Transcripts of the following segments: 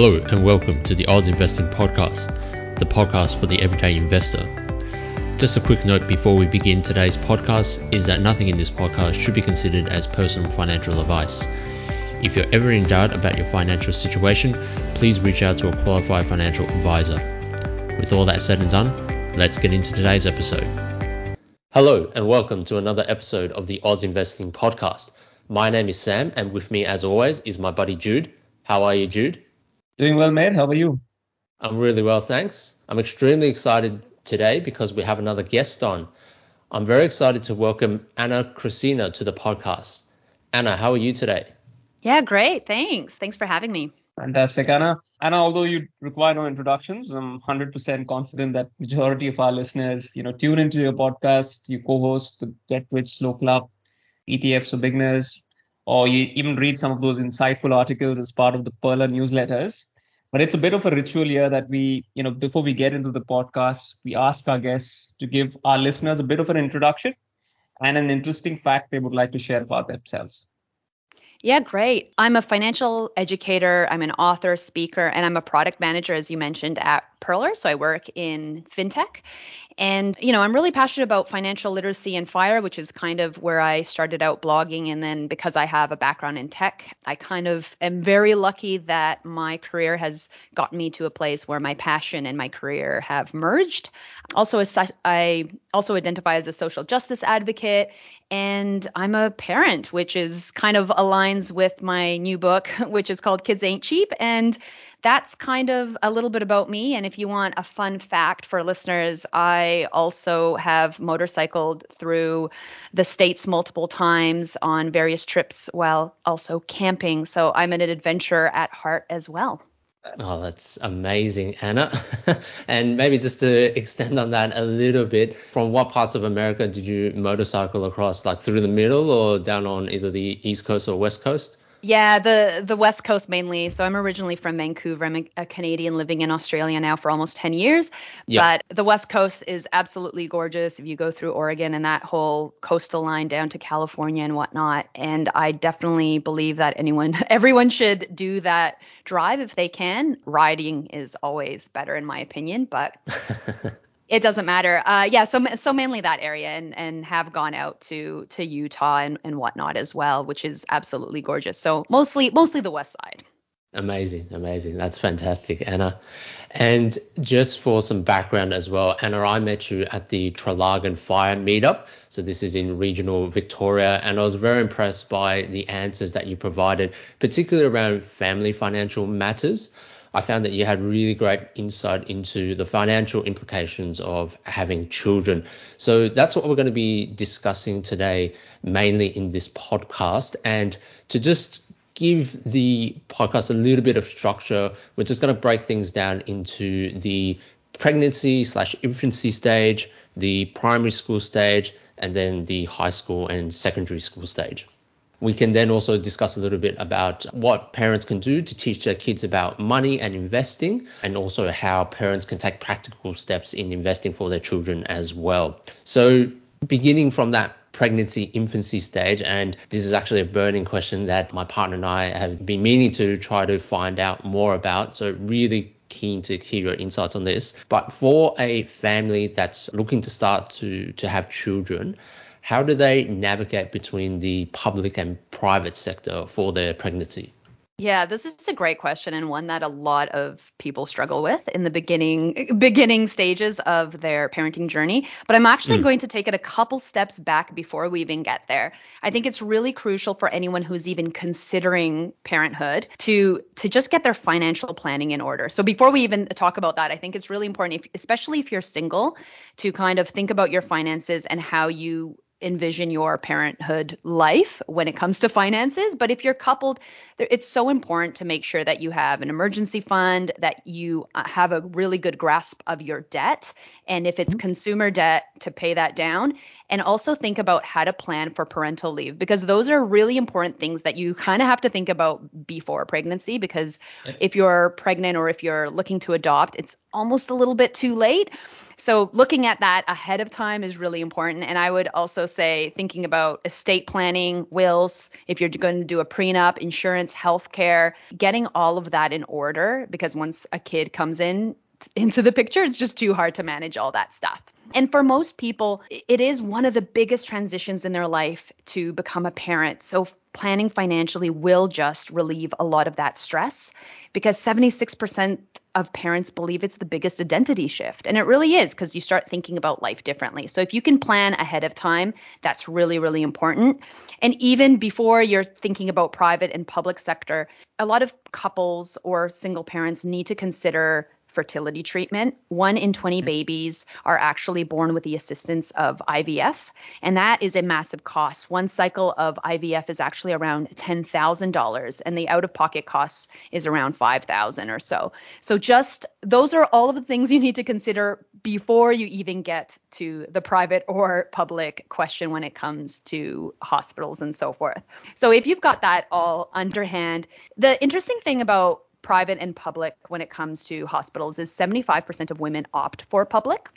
Hello, and welcome to the Oz Investing Podcast, the podcast for the everyday investor. Just a quick note before we begin today's podcast is that nothing in this podcast should be considered as personal financial advice. If you're ever in doubt about your financial situation, please reach out to a qualified financial advisor. With all that said and done, let's get into today's episode. Hello, and welcome to another episode of the Oz Investing Podcast. My name is Sam, and with me, as always, is my buddy Jude. How are you, Jude? Doing well, mate. How are you? I'm really well, thanks. I'm extremely excited today because we have another guest on. I'm very excited to welcome Ana Kresina to the podcast. Ana, how are you today? Yeah, great. Thanks. Thanks for having me. Fantastic, Ana. Ana, although you require no introductions, I'm 100% confident that majority of our listeners, you know, tune into your podcast, you co-host the Get Rich Slow Club, ETFs for beginners, or you even read some of those insightful articles as part of the Pearler newsletters. But it's a bit of a ritual here that we, you know, before we get into the podcast, we ask our guests to give our listeners a bit of an introduction and an interesting fact they would like to share about themselves. Yeah, great. I'm a financial educator, I'm an author, speaker, and I'm a product manager, as you mentioned, at Pearler. So I work in fintech. And, you know, I'm really passionate about financial literacy and FIRE, which is kind of where I started out blogging. And then because I have a background in tech, I kind of am very lucky that my career has gotten me to a place where my passion and my career have merged. Also, I also identify as a social justice advocate and I'm a parent, which is kind of aligns with my new book, which is called Kids Ain't Cheap. And that's kind of a little bit about me. And if you want a fun fact for listeners, I also have motorcycled through the States multiple times on various trips while also camping. So I'm an adventurer at heart as well. Oh, that's amazing, Ana. and maybe just to extend on that a little bit, from what parts of America did you motorcycle across, like through the middle or down on either the East Coast or West Coast? Yeah, the the West Coast mainly. So I'm originally from Vancouver. I'm a, a Canadian living in Australia now for almost 10 years. Yep. But the West Coast is absolutely gorgeous if you go through Oregon and that whole coastal line down to California and whatnot. And I definitely believe that anyone, everyone should do that drive if they can. Riding is always better in my opinion, but it doesn't matter. Uh, yeah, so so mainly that area, and and have gone out to to Utah and and whatnot as well, which is absolutely gorgeous. So mostly mostly the west side. Amazing, amazing. That's fantastic, Ana. And just for some background as well, Ana, I met you at the Traralgon Fire meetup. So this is in regional Victoria, and I was very impressed by the answers that you provided, particularly around family financial matters. I found that you had really great insight into the financial implications of having children. So that's what we're going to be discussing today, mainly in this podcast. And to just give the podcast a little bit of structure, we're just going to break things down into the pregnancy slash infancy stage, the primary school stage, and then the high school and secondary school stage. We can then also discuss a little bit about what parents can do to teach their kids about money and investing, and also how parents can take practical steps in investing for their children as well. So, beginning from that pregnancy infancy stage and this is actually a burning question that my partner and I have been meaning to try to find out more about so really keen to hear your insights on this but for a family that's looking to start to to have children how do they navigate between the public and private sector for their pregnancy? Yeah, this is a great question and one that a lot of people struggle with in the beginning beginning stages of their parenting journey. But I'm actually mm. going to take it a couple steps back before we even get there. I think it's really crucial for anyone who's even considering parenthood to to just get their financial planning in order. So before we even talk about that, I think it's really important, if, especially if you're single, to kind of think about your finances and how you envision your parenthood life when it comes to finances. But if you're coupled, it's so important to make sure that you have an emergency fund, that you uh, have a really good grasp of your debt. And if it's mm-hmm. consumer debt, to pay that down. And also think about how to plan for parental leave because those are really important things that you kind of have to think about before pregnancy. Because if you're pregnant or if you're looking to adopt, it's almost a little bit too late. So looking at that ahead of time is really important. And I would also say thinking about estate planning, wills, if you're going to do a prenup, insurance, healthcare, getting all of that in order because once a kid comes in into the picture, it's just too hard to manage all that stuff. And for most people, it is one of the biggest transitions in their life to become a parent. So planning financially will just relieve a lot of that stress because 76% of parents believe it's the biggest identity shift. And it really is because you start thinking about life differently. So if you can plan ahead of time, that's really, really important. And even before you're thinking about private and public sector, a lot of couples or single parents need to consider fertility treatment. One in 20 mm-hmm. babies are actually born with the assistance of IVF, and that is a massive cost. One cycle of IVF is actually around $10,000, and the out of pocket costs is around 5,000 or so. So, just those are all of the things you need to consider before you even get to the private or public question when it comes to hospitals and so forth. So, if you've got that all underhand, the interesting thing about private and public when it comes to hospitals is 75% of women opt for public.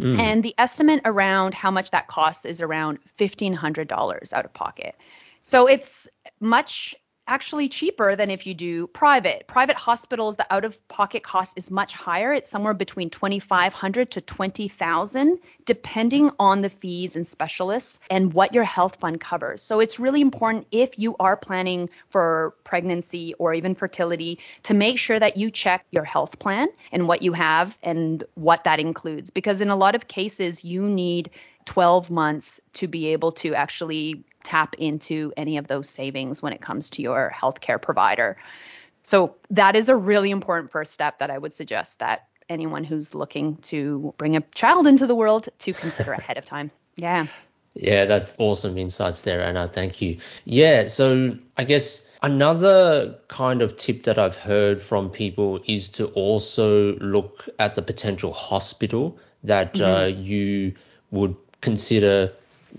Mm. And the estimate around how much that costs is around $1,500 out of pocket. So it's much actually cheaper than if you do private. Private hospitals, the out-of-pocket cost is much higher. It's somewhere between 2,500 to 20,000, depending on the fees and specialists and what your health fund covers. So it's really important if you are planning for pregnancy or even fertility to make sure that you check your health plan and what you have and what that includes. Because in a lot of cases, you need 12 months to be able to actually tap into any of those savings when it comes to your healthcare provider. So that is a really important first step that I would suggest that anyone who's looking to bring a child into the world to consider ahead of time. Yeah. Yeah, that's awesome insights there, Ana. Thank you. Yeah, so I guess another kind of tip that I've heard from people is to also look at the potential hospital that mm-hmm. uh, you would consider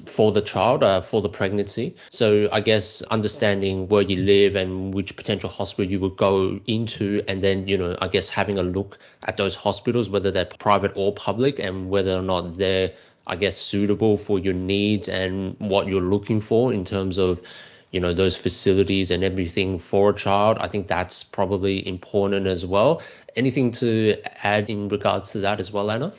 for the child, uh, for the pregnancy. So I guess understanding where you live and which potential hospital you would go into, and then you know I guess having a look at those hospitals, whether they're private or public, and whether or not they're I guess suitable for your needs and what you're looking for in terms of you know those facilities and everything for a child. I think that's probably important as well. Anything to add in regards to that as well, Ana?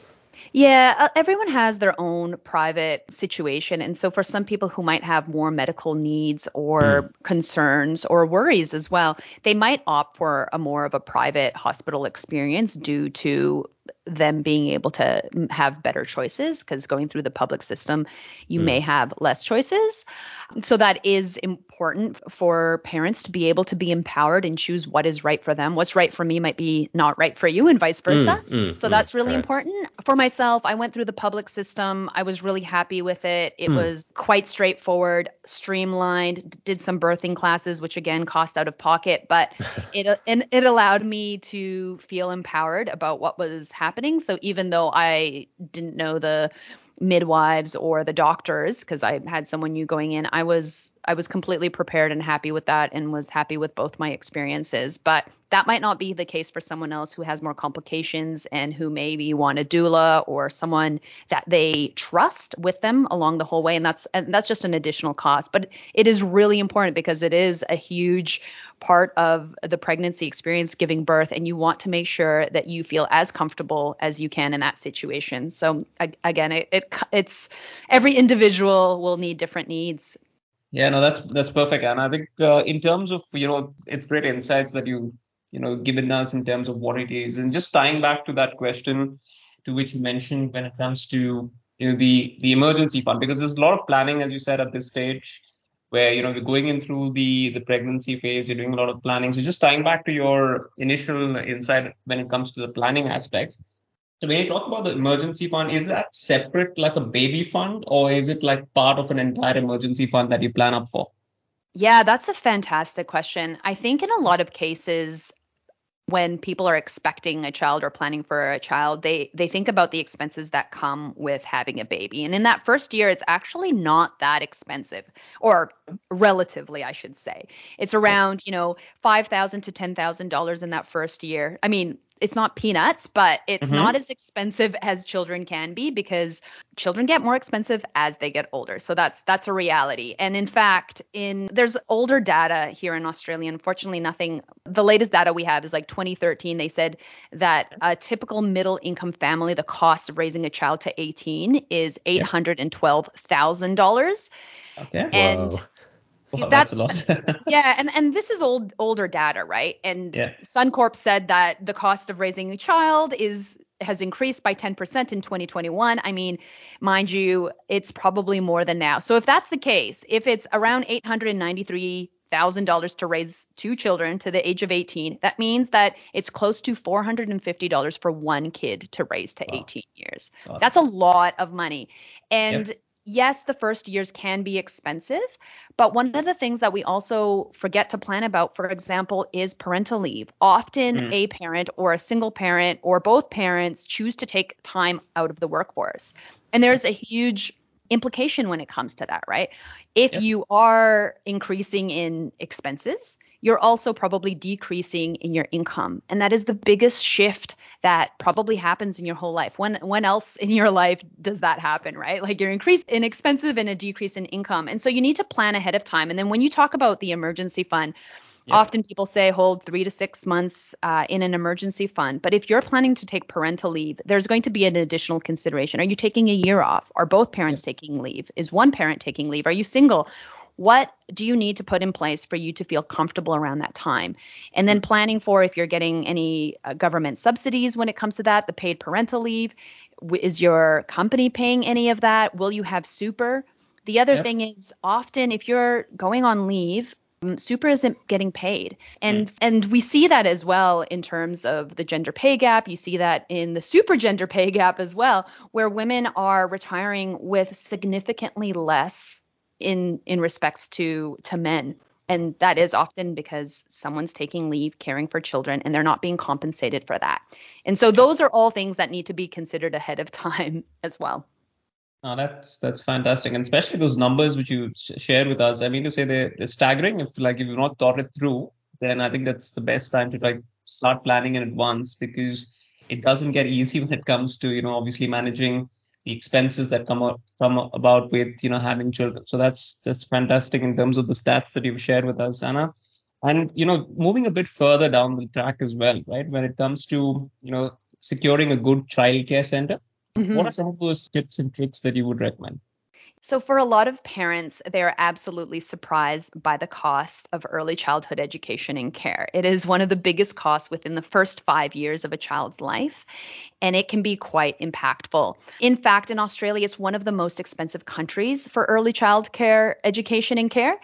Yeah, uh, everyone has their own private situation. And so for some people who might have more medical needs or mm. concerns or worries as well, they might opt for a more of a private hospital experience due to them being able to have better choices because going through the public system you mm. may have less choices so that is important for parents to be able to be empowered and choose what is right for them what's right for me might be not right for you and vice mm, versa mm, mm, so that's really correct. important for myself i went through the public system i was really happy with it it mm. was quite straightforward streamlined did some birthing classes which again cost out of pocket but it and it allowed me to feel empowered about what was happening. So even though I didn't know the midwives or the doctors because I had someone new going in, I was I was completely prepared and happy with that and was happy with both my experiences. But that might not be the case for someone else who has more complications and who maybe want a doula or someone that they trust with them along the whole way. And that's and that's just an additional cost. But it is really important because it is a huge part of the pregnancy experience giving birth and you want to make sure that you feel as comfortable as you can in that situation so again it, it it's every individual will need different needs yeah, no, that's that's perfect, and I think uh, in terms of you know, it's great insights that you you know given us in terms of what it is, and just tying back to that question to which you mentioned when it comes to you know the the emergency fund, because there's a lot of planning, as you said, at this stage, where you know you're going in through the the pregnancy phase, you're doing a lot of planning. So just tying back to your initial insight when it comes to the planning aspects when you talk about the emergency fund, is that separate like a baby fund or is it like part of an entire emergency fund that you plan up for? Yeah, that's a fantastic question. I think in a lot of cases, when people are expecting a child or planning for a child they they think about the expenses that come with having a baby and in that first year it's actually not that expensive or relatively I should say it's around you know 5000 to $10,000 in that first year I mean it's not peanuts, but it's Mhm. not as expensive as children can be because children get more expensive as they get older. So that's that's a reality. And in fact, in there's older data here in Australia. Unfortunately, nothing. The latest data we have is like 2013. They said that a typical middle income family, the cost of raising a child to 18 is eight hundred and twelve thousand dollars. Okay. And Whoa. Wow, that's- that's, a lot. yeah, and and this is old older data, right? And Yeah. Suncorp said that the cost of raising a child is has increased by 10% in 2021. I mean, mind you, it's probably more than now. So if that's the case, if it's around $893,000 to raise two children to the age of 18, that means that it's close to $450 for one kid to raise to Wow. 18 years. God. That's a lot of money. And yes, the first years can be expensive, but one of the things that we also forget to plan about, for example, is parental leave. Often Mm. a parent or a single parent or both parents choose to take time out of the workforce. And there's a huge implication when it comes to that, right? If Yep. you are increasing in expenses, you're also probably decreasing in your income. And that is the biggest shift that probably happens in your whole life. When when else in your life does that happen, right? Like you're increased in expensive and a decrease in income. And so you need to plan ahead of time. And then when you talk about the emergency fund, Yep. often people say hold three to six months uh, in an emergency fund. But if you're planning to take parental leave, there's going to be an additional consideration. Are you taking a year off? Are both parents taking leave? Is one parent taking leave? Are you single? What do you need to put in place for you to feel comfortable around that time? And then planning for if you're getting any uh, government subsidies when it comes to that, the paid parental leave. W- Is your company paying any of that? Will you have super? The other Yep. thing is often if you're going on leave, super isn't getting paid. And mm. and we see that as well in terms of the gender pay gap. You see that in the super gender pay gap as well where women are retiring with significantly less in in respects to to men. And that is often because someone's taking leave caring for children and they're not being compensated for that. And so those are all things that need to be considered ahead of time as well No, that's that's fantastic, and especially those numbers which you sh- shared with us. I mean to say they're, they're staggering. If like if you've not thought it through, then I think that's the best time to like start planning in advance because it doesn't get easy when it comes to you know obviously managing the expenses that come up, come about with you know having children. So that's that's fantastic in terms of the stats that you've shared with us, Ana. And you know moving a bit further down the track as well, right? When it comes to you know securing a good childcare center. Mhm. What are some of those tips and tricks that you would recommend? So, for a lot of parents, they're absolutely surprised by the cost of early childhood education and care. It is one of the biggest costs within the first five years of a child's life, and it can be quite impactful. In fact, in Australia, it's one of the most expensive countries for early child care education and care,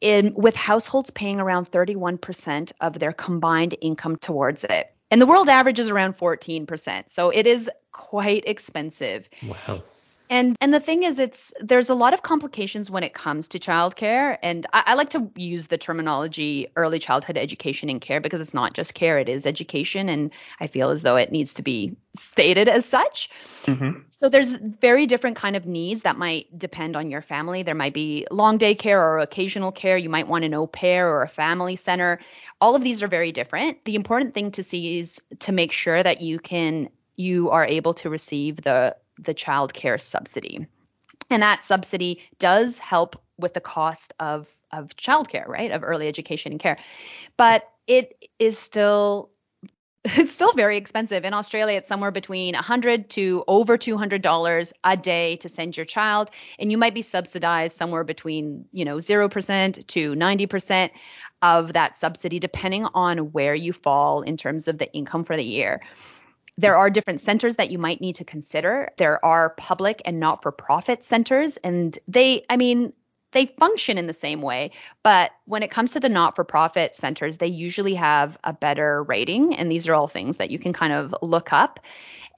in, with households paying around 31% of their combined income towards it. And the world average is around 14%. So, it is quite expensive. Wow. And and the thing is, it's there's a lot of complications when it comes to childcare, and I, I like to use the terminology early childhood education and care because it's not just care; it is education, and I feel as though it needs to be stated as such. Mm-hmm. So there's very different kind of needs that might depend on your family. There might be long day care or occasional care. You might want an au pair or a family center. All of these are very different. The important thing to see is to make sure that you can you are able to receive the the child care subsidy. And that subsidy does help with the cost of of childcare, right? Of early education and care. But it is still it's still very expensive. In Australia, it's somewhere between 100 to over $200 a day to send your child, and you might be subsidized somewhere between, you know, 0% to 90% of that subsidy depending on where you fall in terms of the income for the year. There are different centers that you might need to consider. There are public and not for profit centers, and they, I mean, they function in the same way, but when it comes to the not for profit centers, they usually have a better rating. And these are all things that you can kind of look up.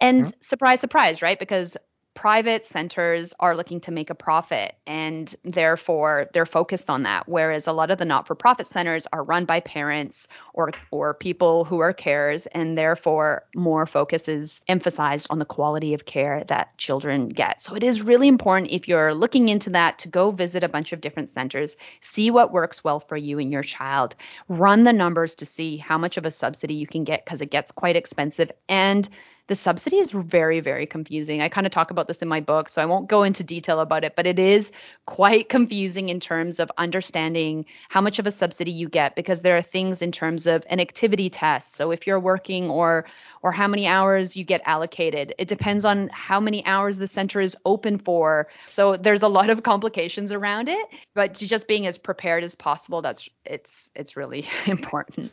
And mm-hmm. surprise, surprise, right? Because private centers are looking to make a profit and therefore they're focused on that. Whereas a lot of the not-for-profit centers are run by parents or or people who are carers and therefore more focus is emphasized on the quality of care that children get. So it is really important if you're looking into that to go visit a bunch of different centers see what works well for you and your child run the numbers to see how much of a subsidy you can get because it gets quite expensive and the subsidy is very, very confusing. I kind of talk about this in my book, so I won't go into detail about it, but it is quite confusing in terms of understanding how much of a subsidy you get because there are things in terms of an activity test. So if you're working or or how many hours you get allocated. It depends on how many hours the center is open for. So there's a lot of complications around it, but just being as prepared as possible that's it's it's really important.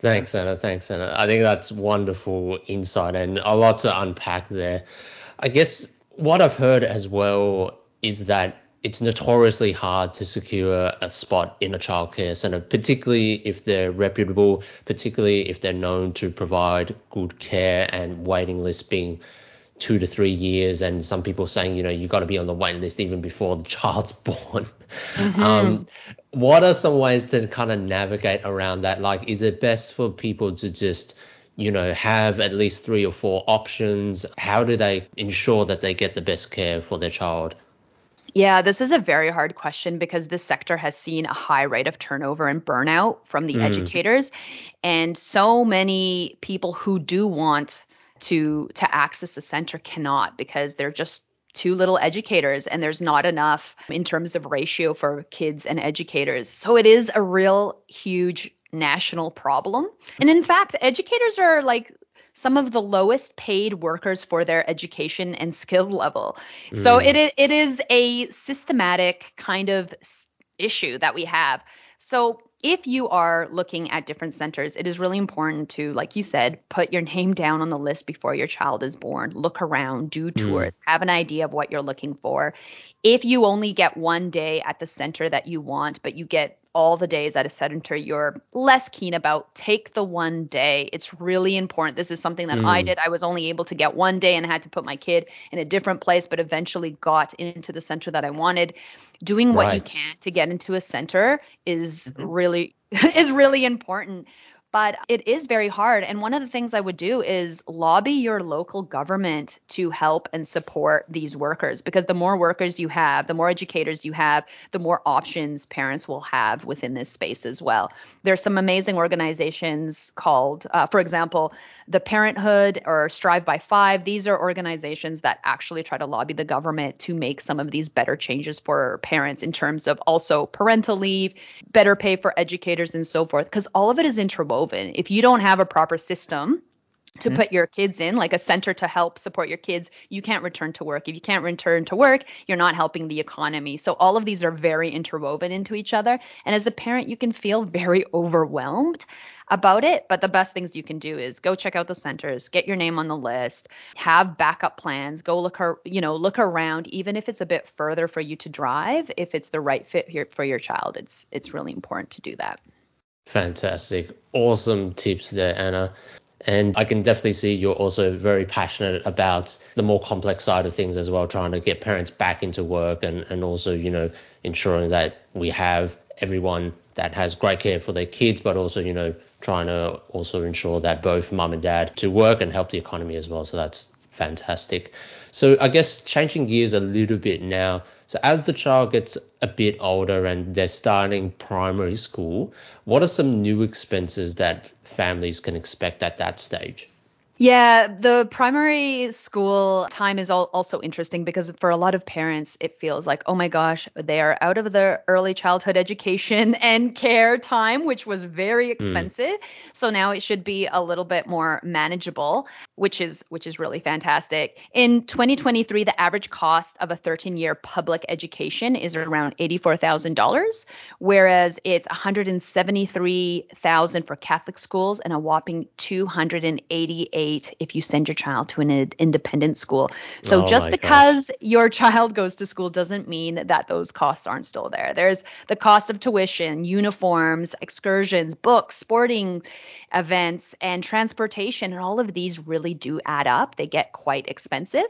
Thanks, Ana. Thanks, Ana. I think that's wonderful insight and a lot to unpack there. I guess what I've heard as well is that it's notoriously hard to secure a spot in a childcare center, particularly if they're reputable, particularly if they're known to provide good care and waiting lists being two to three years, and some people saying, you know, you've got to be on the waiting list even before the child's born. Mm-hmm. Um, what are some ways to kind of navigate around that? Like, is it best for people to just you know, have at least three or four options? How do they ensure that they get the best care for their child? Yeah, this is a very hard question because this sector has seen a high rate of turnover and burnout from the mm. educators. And so many people who do want to to access a center cannot because they're just too little educators and there's not enough in terms of ratio for kids and educators. So it is a real huge national problem. And in fact, educators are like some of the lowest paid workers for their education and skill level. Mm. So it it is a systematic kind of issue that we have. So if you are looking at different centers, it is really important to, like you said, put your name down on the list before your child is born. Look around, do mm. tours, mm. have an idea of what you're looking for. If you only get one day at the center that you want, but you get all the days at a center you're less keen about, take the one day. It's really important. This is something that mm. I did. I was only able to get one day and had to put my kid in a different place, but eventually got into the center that I wanted. Doing what right. you can to get into a center is mm-hmm. really is really important but it is very hard. And one of the things I would do is lobby your local government to help and support these workers because the more workers you have, the more educators you have, the more options parents will have within this space as well. There's some amazing organizations called, uh, for example, the Parenthood or Thrive by Five. These are organizations that actually try to lobby the government to make some of these better changes for parents in terms of also parental leave, better pay for educators, and so forth, because all of it is interwoven If you don't have a proper system to mm-hmm. put your kids in, like a center to help support your kids, you can't return to work. If you can't return to work, you're not helping the economy. So all of these are very interwoven into each other. And as a parent, you can feel very overwhelmed about it. But the best things you can do is go check out the centers, get your name on the list, have backup plans, go look, you know, look around, even if it's a bit further for you to drive, if it's the right fit here for your child. It's it's really important to do that. Fantastic. Awesome tips there, Ana. And I can definitely see you're also very passionate about the more complex side of things as well, trying to get parents back into work and, and also, you know, ensuring that we have everyone that has great care for their kids, but also, you know, trying to also ensure that both mum and dad to work and help the economy as well. So that's fantastic. So I guess changing gears a little bit now. So as the child gets a bit older and they're starting primary school, what are some new expenses that families can expect at that stage? Yeah, the primary school time is also interesting because for a lot of parents, it feels like, oh my gosh, they are out of the early childhood education and care time, which was very hmm. expensive. Mm. So now it should be a little bit more manageable, which is which is really fantastic. In 2023, the average cost of a 13-year public education is around $84,000, whereas it's 173,000 for Catholic schools and a whopping 288 eight if you send your child to an independent school. So Oh just because your child goes to school doesn't mean that those costs aren't still there. There's the cost of tuition, uniforms, excursions, books, sporting events, and transportation. And all of these really do add up. They get quite expensive.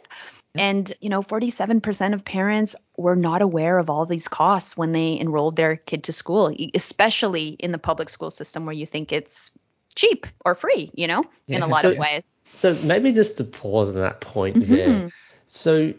And, you know, 47% of parents were not aware of all these costs when they enrolled their kid to school, especially in the public school system where you think it's cheap or free, you know, in a lot So- of ways. So maybe just to pause on that point Mm-hmm. there. So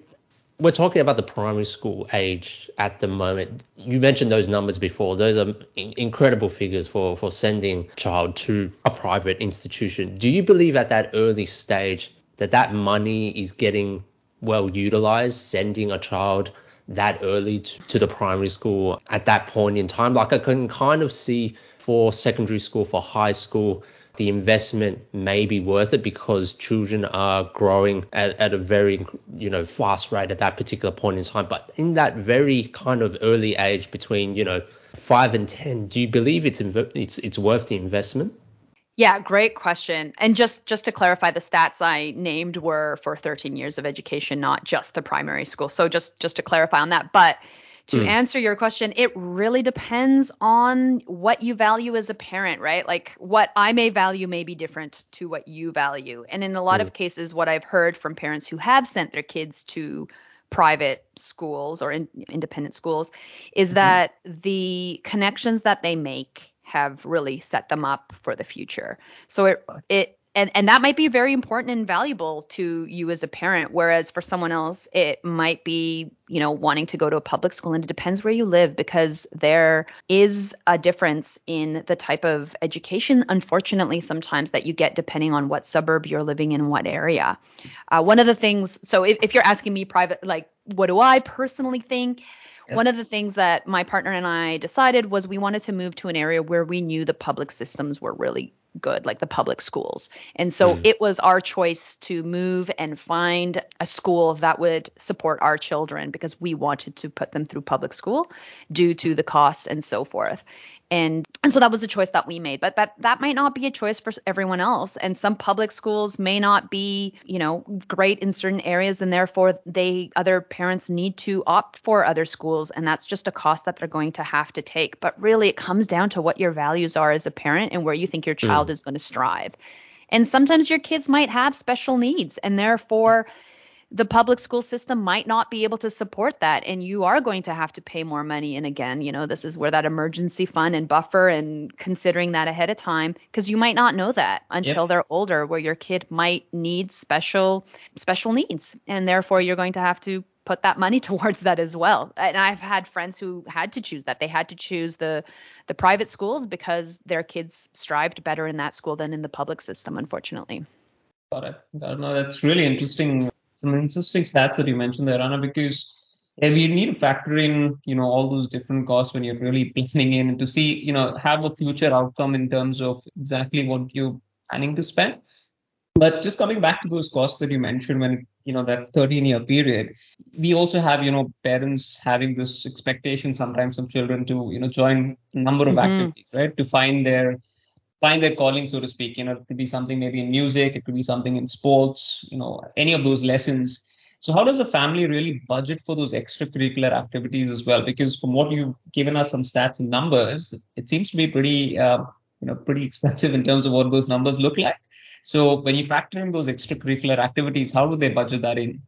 we're talking about the primary school age at the moment. You mentioned those numbers before. Those are in- incredible figures for for sending child to a private institution. Do you believe at that early stage that that money is getting well utilized, sending a child that early to, to the primary school at that point in time? Like I can kind of see for secondary school, for high school, the investment may be worth it because children are growing at, at a very you know fast rate at that particular point in time but in that very kind of early age between you know 5 and 10 do you believe it's inv- it's it's worth the investment Yeah, great question. And just just to clarify, the stats I named were for 13 years of education, not just the primary school. So just just to clarify on that. But to Mm. answer your question, it really depends on what you value as a parent, right? Like what I may value may be different to what you value. And in a lot of cases, what I've heard from parents who have sent their kids to private schools or in, independent schools is that the connections that they make have really set them up for the future. So it it and and that might be very important and valuable to you as a parent whereas for someone else it might be you know wanting to go to a public school and it depends where you live because there is a difference in the type of education unfortunately sometimes that you get depending on what suburb you're living in what area. Uh, one of the things so if, if you're asking me private like what do i personally think? One of the things that my partner and I decided was we wanted to move to an area where we knew the public systems were really good, like the public schools. And so Mm. it was our choice to move and find a school that would support our children because we wanted to put them through public school due to the costs and so forth. And and so that was a choice that we made. But that that might not be a choice for everyone else. And some public schools may not be, you know, great in certain areas and therefore they other parents need to opt for other schools and that's just a cost that they're going to have to take. But really it comes down to what your values are as a parent and where you think your child mm. is going to strive. And sometimes your kids might have special needs and therefore the public school system might not be able to support that and you are going to have to pay more money and again you know this is where that emergency fund and buffer and considering that ahead of time because you might not know that until they're older where your kid might need special special needs and therefore you're going to have to put that money towards that as well and i've had friends who had to choose that they had to choose the the private schools because their kids strived better in that school than in the public system unfortunately Got it. Got it. No, that's really interesting. Some interesting stats that you mentioned there, Ana, because yeah, we need to factor in, you know, all those different costs when you're really planning in to see, you know, have a future outcome in terms of exactly what you're planning to spend. But just coming back to those costs that you mentioned when, you know, that 13 year period, we also have, you know, parents having this expectation sometimes of children to, you know, join a number of Mhm. activities, right? To find their find their calling, so to speak. You know, it could be something maybe in music, it could be something in sports, you know, any of those lessons. So how does a family really budget for those extracurricular activities as well? Because from what you've given us some stats and numbers, it seems to be pretty, uh, you know, pretty expensive in terms of what those numbers look like. So when you factor in those extracurricular activities, how do they budget that in?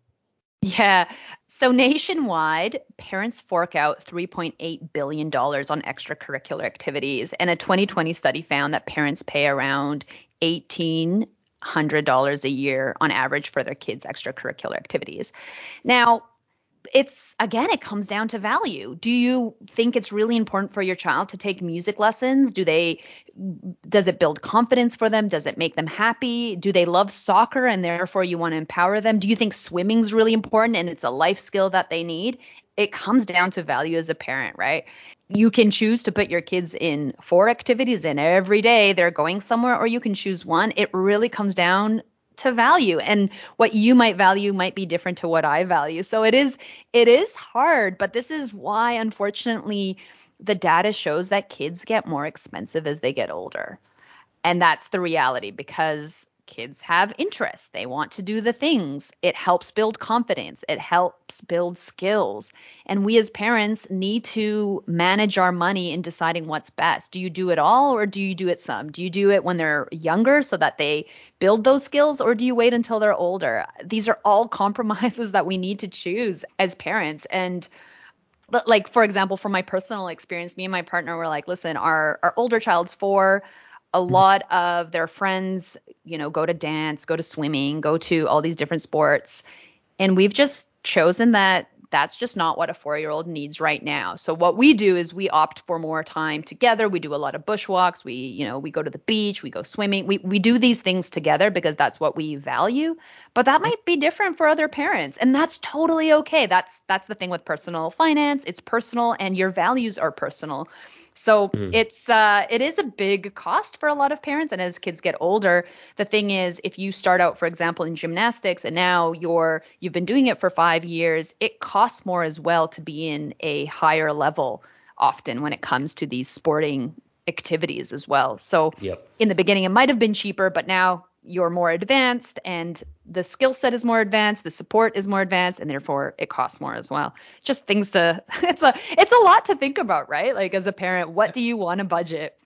Yeah. So nationwide, parents fork out $3.8 billion on extracurricular activities. And a 2020 study found that parents pay around $1,800 a year on average for their kids' extracurricular activities. Now, it's again, it comes down to value. Do you think it's really important for your child to take music lessons? Do they does it build confidence for them? Does it make them happy? Do they love soccer and therefore you want to empower them? Do you think swimming's really important and it's a life skill that they need? It comes down to value as a parent, right? You can choose to put your kids in four activities and every day they're going somewhere or you can choose one. It really comes down to value and what you might value might be different to what I value. So it is it is hard, but this is why unfortunately the data shows that kids get more expensive as they get older. And that's the reality because kids have interests. They want to do the things. It helps build confidence. It helps build skills. And we as parents need to manage our money in deciding what's best. Do you do it all or do you do it some? Do you do it when they're younger so that they build those skills or do you wait until they're older? These are all compromises that we need to choose as parents. And like for example, from my personal experience, me and my partner were like, listen, our our older child's four a mm-hmm. lot of their friends, you know, go to dance, go to swimming, go to all these different sports. And we've just chosen that that's just not what a four year old needs right now. So what we do is we opt for more time together. We do a lot of bushwalks. We, you know, we go to the beach, we go swimming. We we do these things together because that's what we value. But that might be different for other parents. And that's totally okay. That's that's the thing with personal finance. It's personal and your values are personal. So mm. it's uh, it is a big cost for a lot of parents. And as kids get older, the thing is, if you start out, for example, in gymnastics, and now you're you've been doing it for five years, it costs more as well to be in a higher level. Often when it comes to these sporting activities as well. So yep. in the beginning, it might have been cheaper, but now you're more advanced and the skill set is more advanced the support is more advanced and therefore it costs more as well. Just things to it's a it's a lot to think about right? Like as a parent what do you want to budget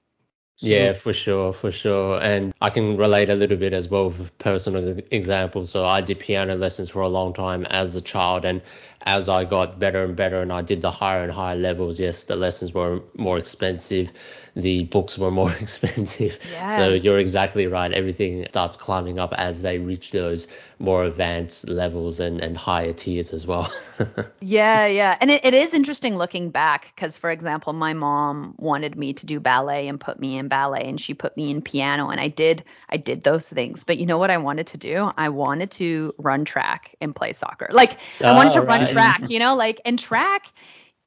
yeah, for sure, for sure. And I can relate a little bit as well with personal examples. So I did piano lessons for a long time as a child, and as I got better and better and I did the higher and higher levels, yes, the lessons were more expensive the books were more expensive. Yeah. So you're exactly right. Everything starts climbing up as they reach those more advanced levels and, and higher tiers as well. yeah, yeah. And it, it is interesting looking back because, for example, my mom wanted me to do ballet and put me in ballet and she put me in piano and I did I did those things. But you know what I wanted to do? I wanted to run track and play soccer. Like I wanted to oh, right. run track, you know, like and track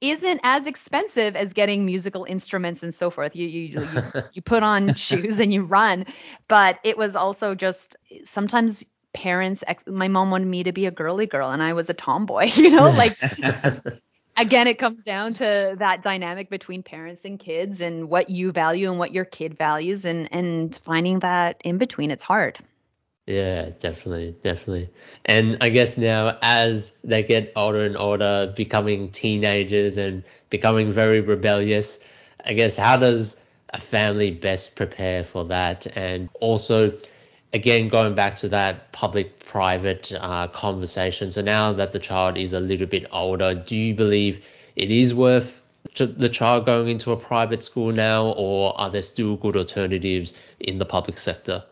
isn't as expensive as getting musical instruments and so forth. You you you, you put on shoes and you run, but it was also just sometimes parents. My mom wanted me to be a girly girl, and I was a tomboy. You know, like. again, it comes down to that dynamic between parents and kids and what you value and what your kid values and and finding that in between. It's hard. Yeah, definitely, definitely. And I guess now as they get older and older, becoming teenagers and becoming very rebellious, I guess how does a family best prepare for that? And also, again, going back to that public private uh, conversation. So now that the child is a little bit older, do you believe it is worth the child going into a private school now, or are there still good alternatives in the public sector?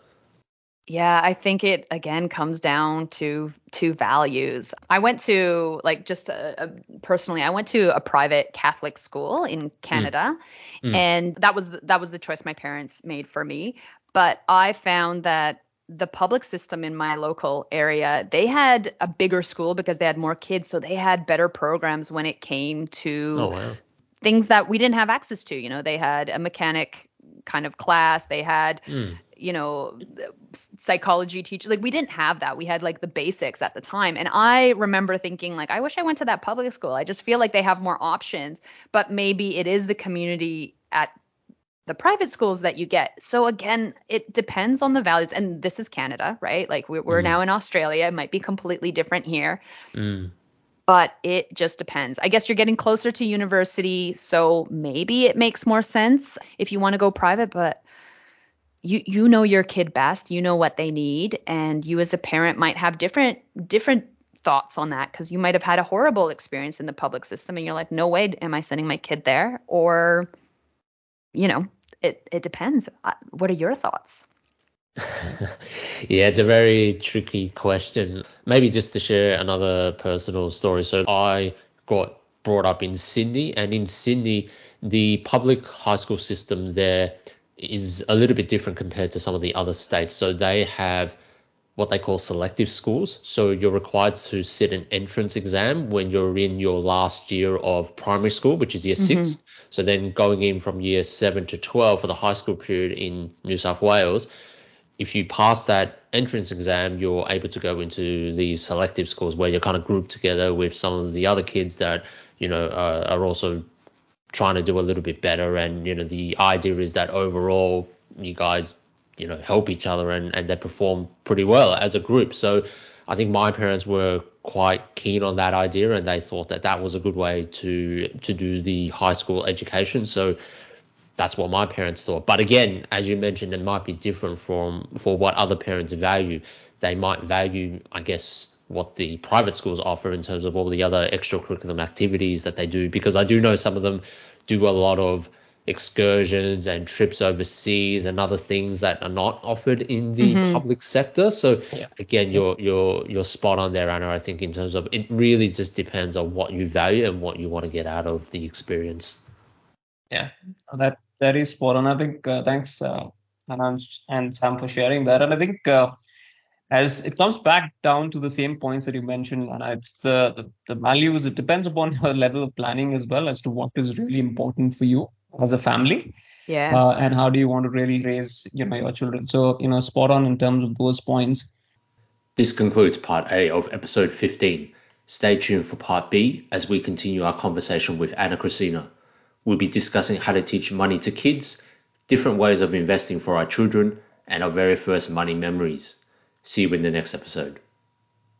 Yeah, I think it again comes down to to values. I went to like just a, a, personally, I went to a private Catholic school in mm. Canada, mm. Mm. and that was that was the choice my parents made for me. But I found that the public system in my local area, they had a bigger school because they had more kids, so they had better programs when it came to oh, wow. things that we didn't have access to. You know, they had a mechanic kind of class, they had mm you know psychology teacher like we didn't have that we had like the basics at the time and i remember thinking like i wish i went to that public school i just feel like they have more options but maybe it is the community at the private schools that you get. So again it depends on the values and this is canada right? Like we're, we're mm. now in australia. It might be completely different here. Mm. but it just depends. I guess you're getting closer to university so maybe it makes more sense if you want to go private but you you know your kid best. You know what they need and you as a parent might have different different thoughts on that because you might have had a horrible experience in the public system and you're like no way am i sending my kid there or you know it it depends what are your thoughts yeah, it's a very tricky question. Maybe just to share another personal story. So I got brought up in Sydney, and in Sydney, the public high school system there is a little bit different compared to some of the other states. So they have what they call selective schools. So you're required to sit an entrance exam when you're in your last year of primary school, which is year mm-hmm. six. So then going in from year seven to 12 for the high school period in New South Wales, if you pass that entrance exam, you're able to go into these selective schools where you're kind of grouped together with some of the other kids that, you know, uh, are also trying to do a little bit better. And you know, the idea is that overall, you guys you know help each other and and they perform pretty well as a group. So I think my parents were quite keen on that idea and they thought that that was a good way to to do the high school education. So that's what my parents thought. But again, as you mentioned, it might be different from for what other parents value. They might value, I guess, what the private schools offer in terms of all the other extracurricular activities that they do. Because I do know some of them do a lot of excursions and trips overseas and other things that are not offered in the mm-hmm. public sector. So yeah. again, you're you're you're spot on there, Ana. I think in terms of it really just depends on what you value and what you want to get out of the experience. Yeah, that that is spot on. I think uh, thanks uh, Anand and Sam for sharing that. And I think uh, as it comes back down to the same points that you mentioned, and it's the, the the values. It depends upon your level of planning as well as to what is really important for you as a family. Yeah. Uh, and how do you want to really raise you know your children? So you know, spot on in terms of those points. This concludes part A of episode 15. Stay tuned for part B as we continue our conversation with Ana Kresina. We'll be discussing how to teach money to kids, different ways of investing for our children, and our very first money memories. See you in the next episode.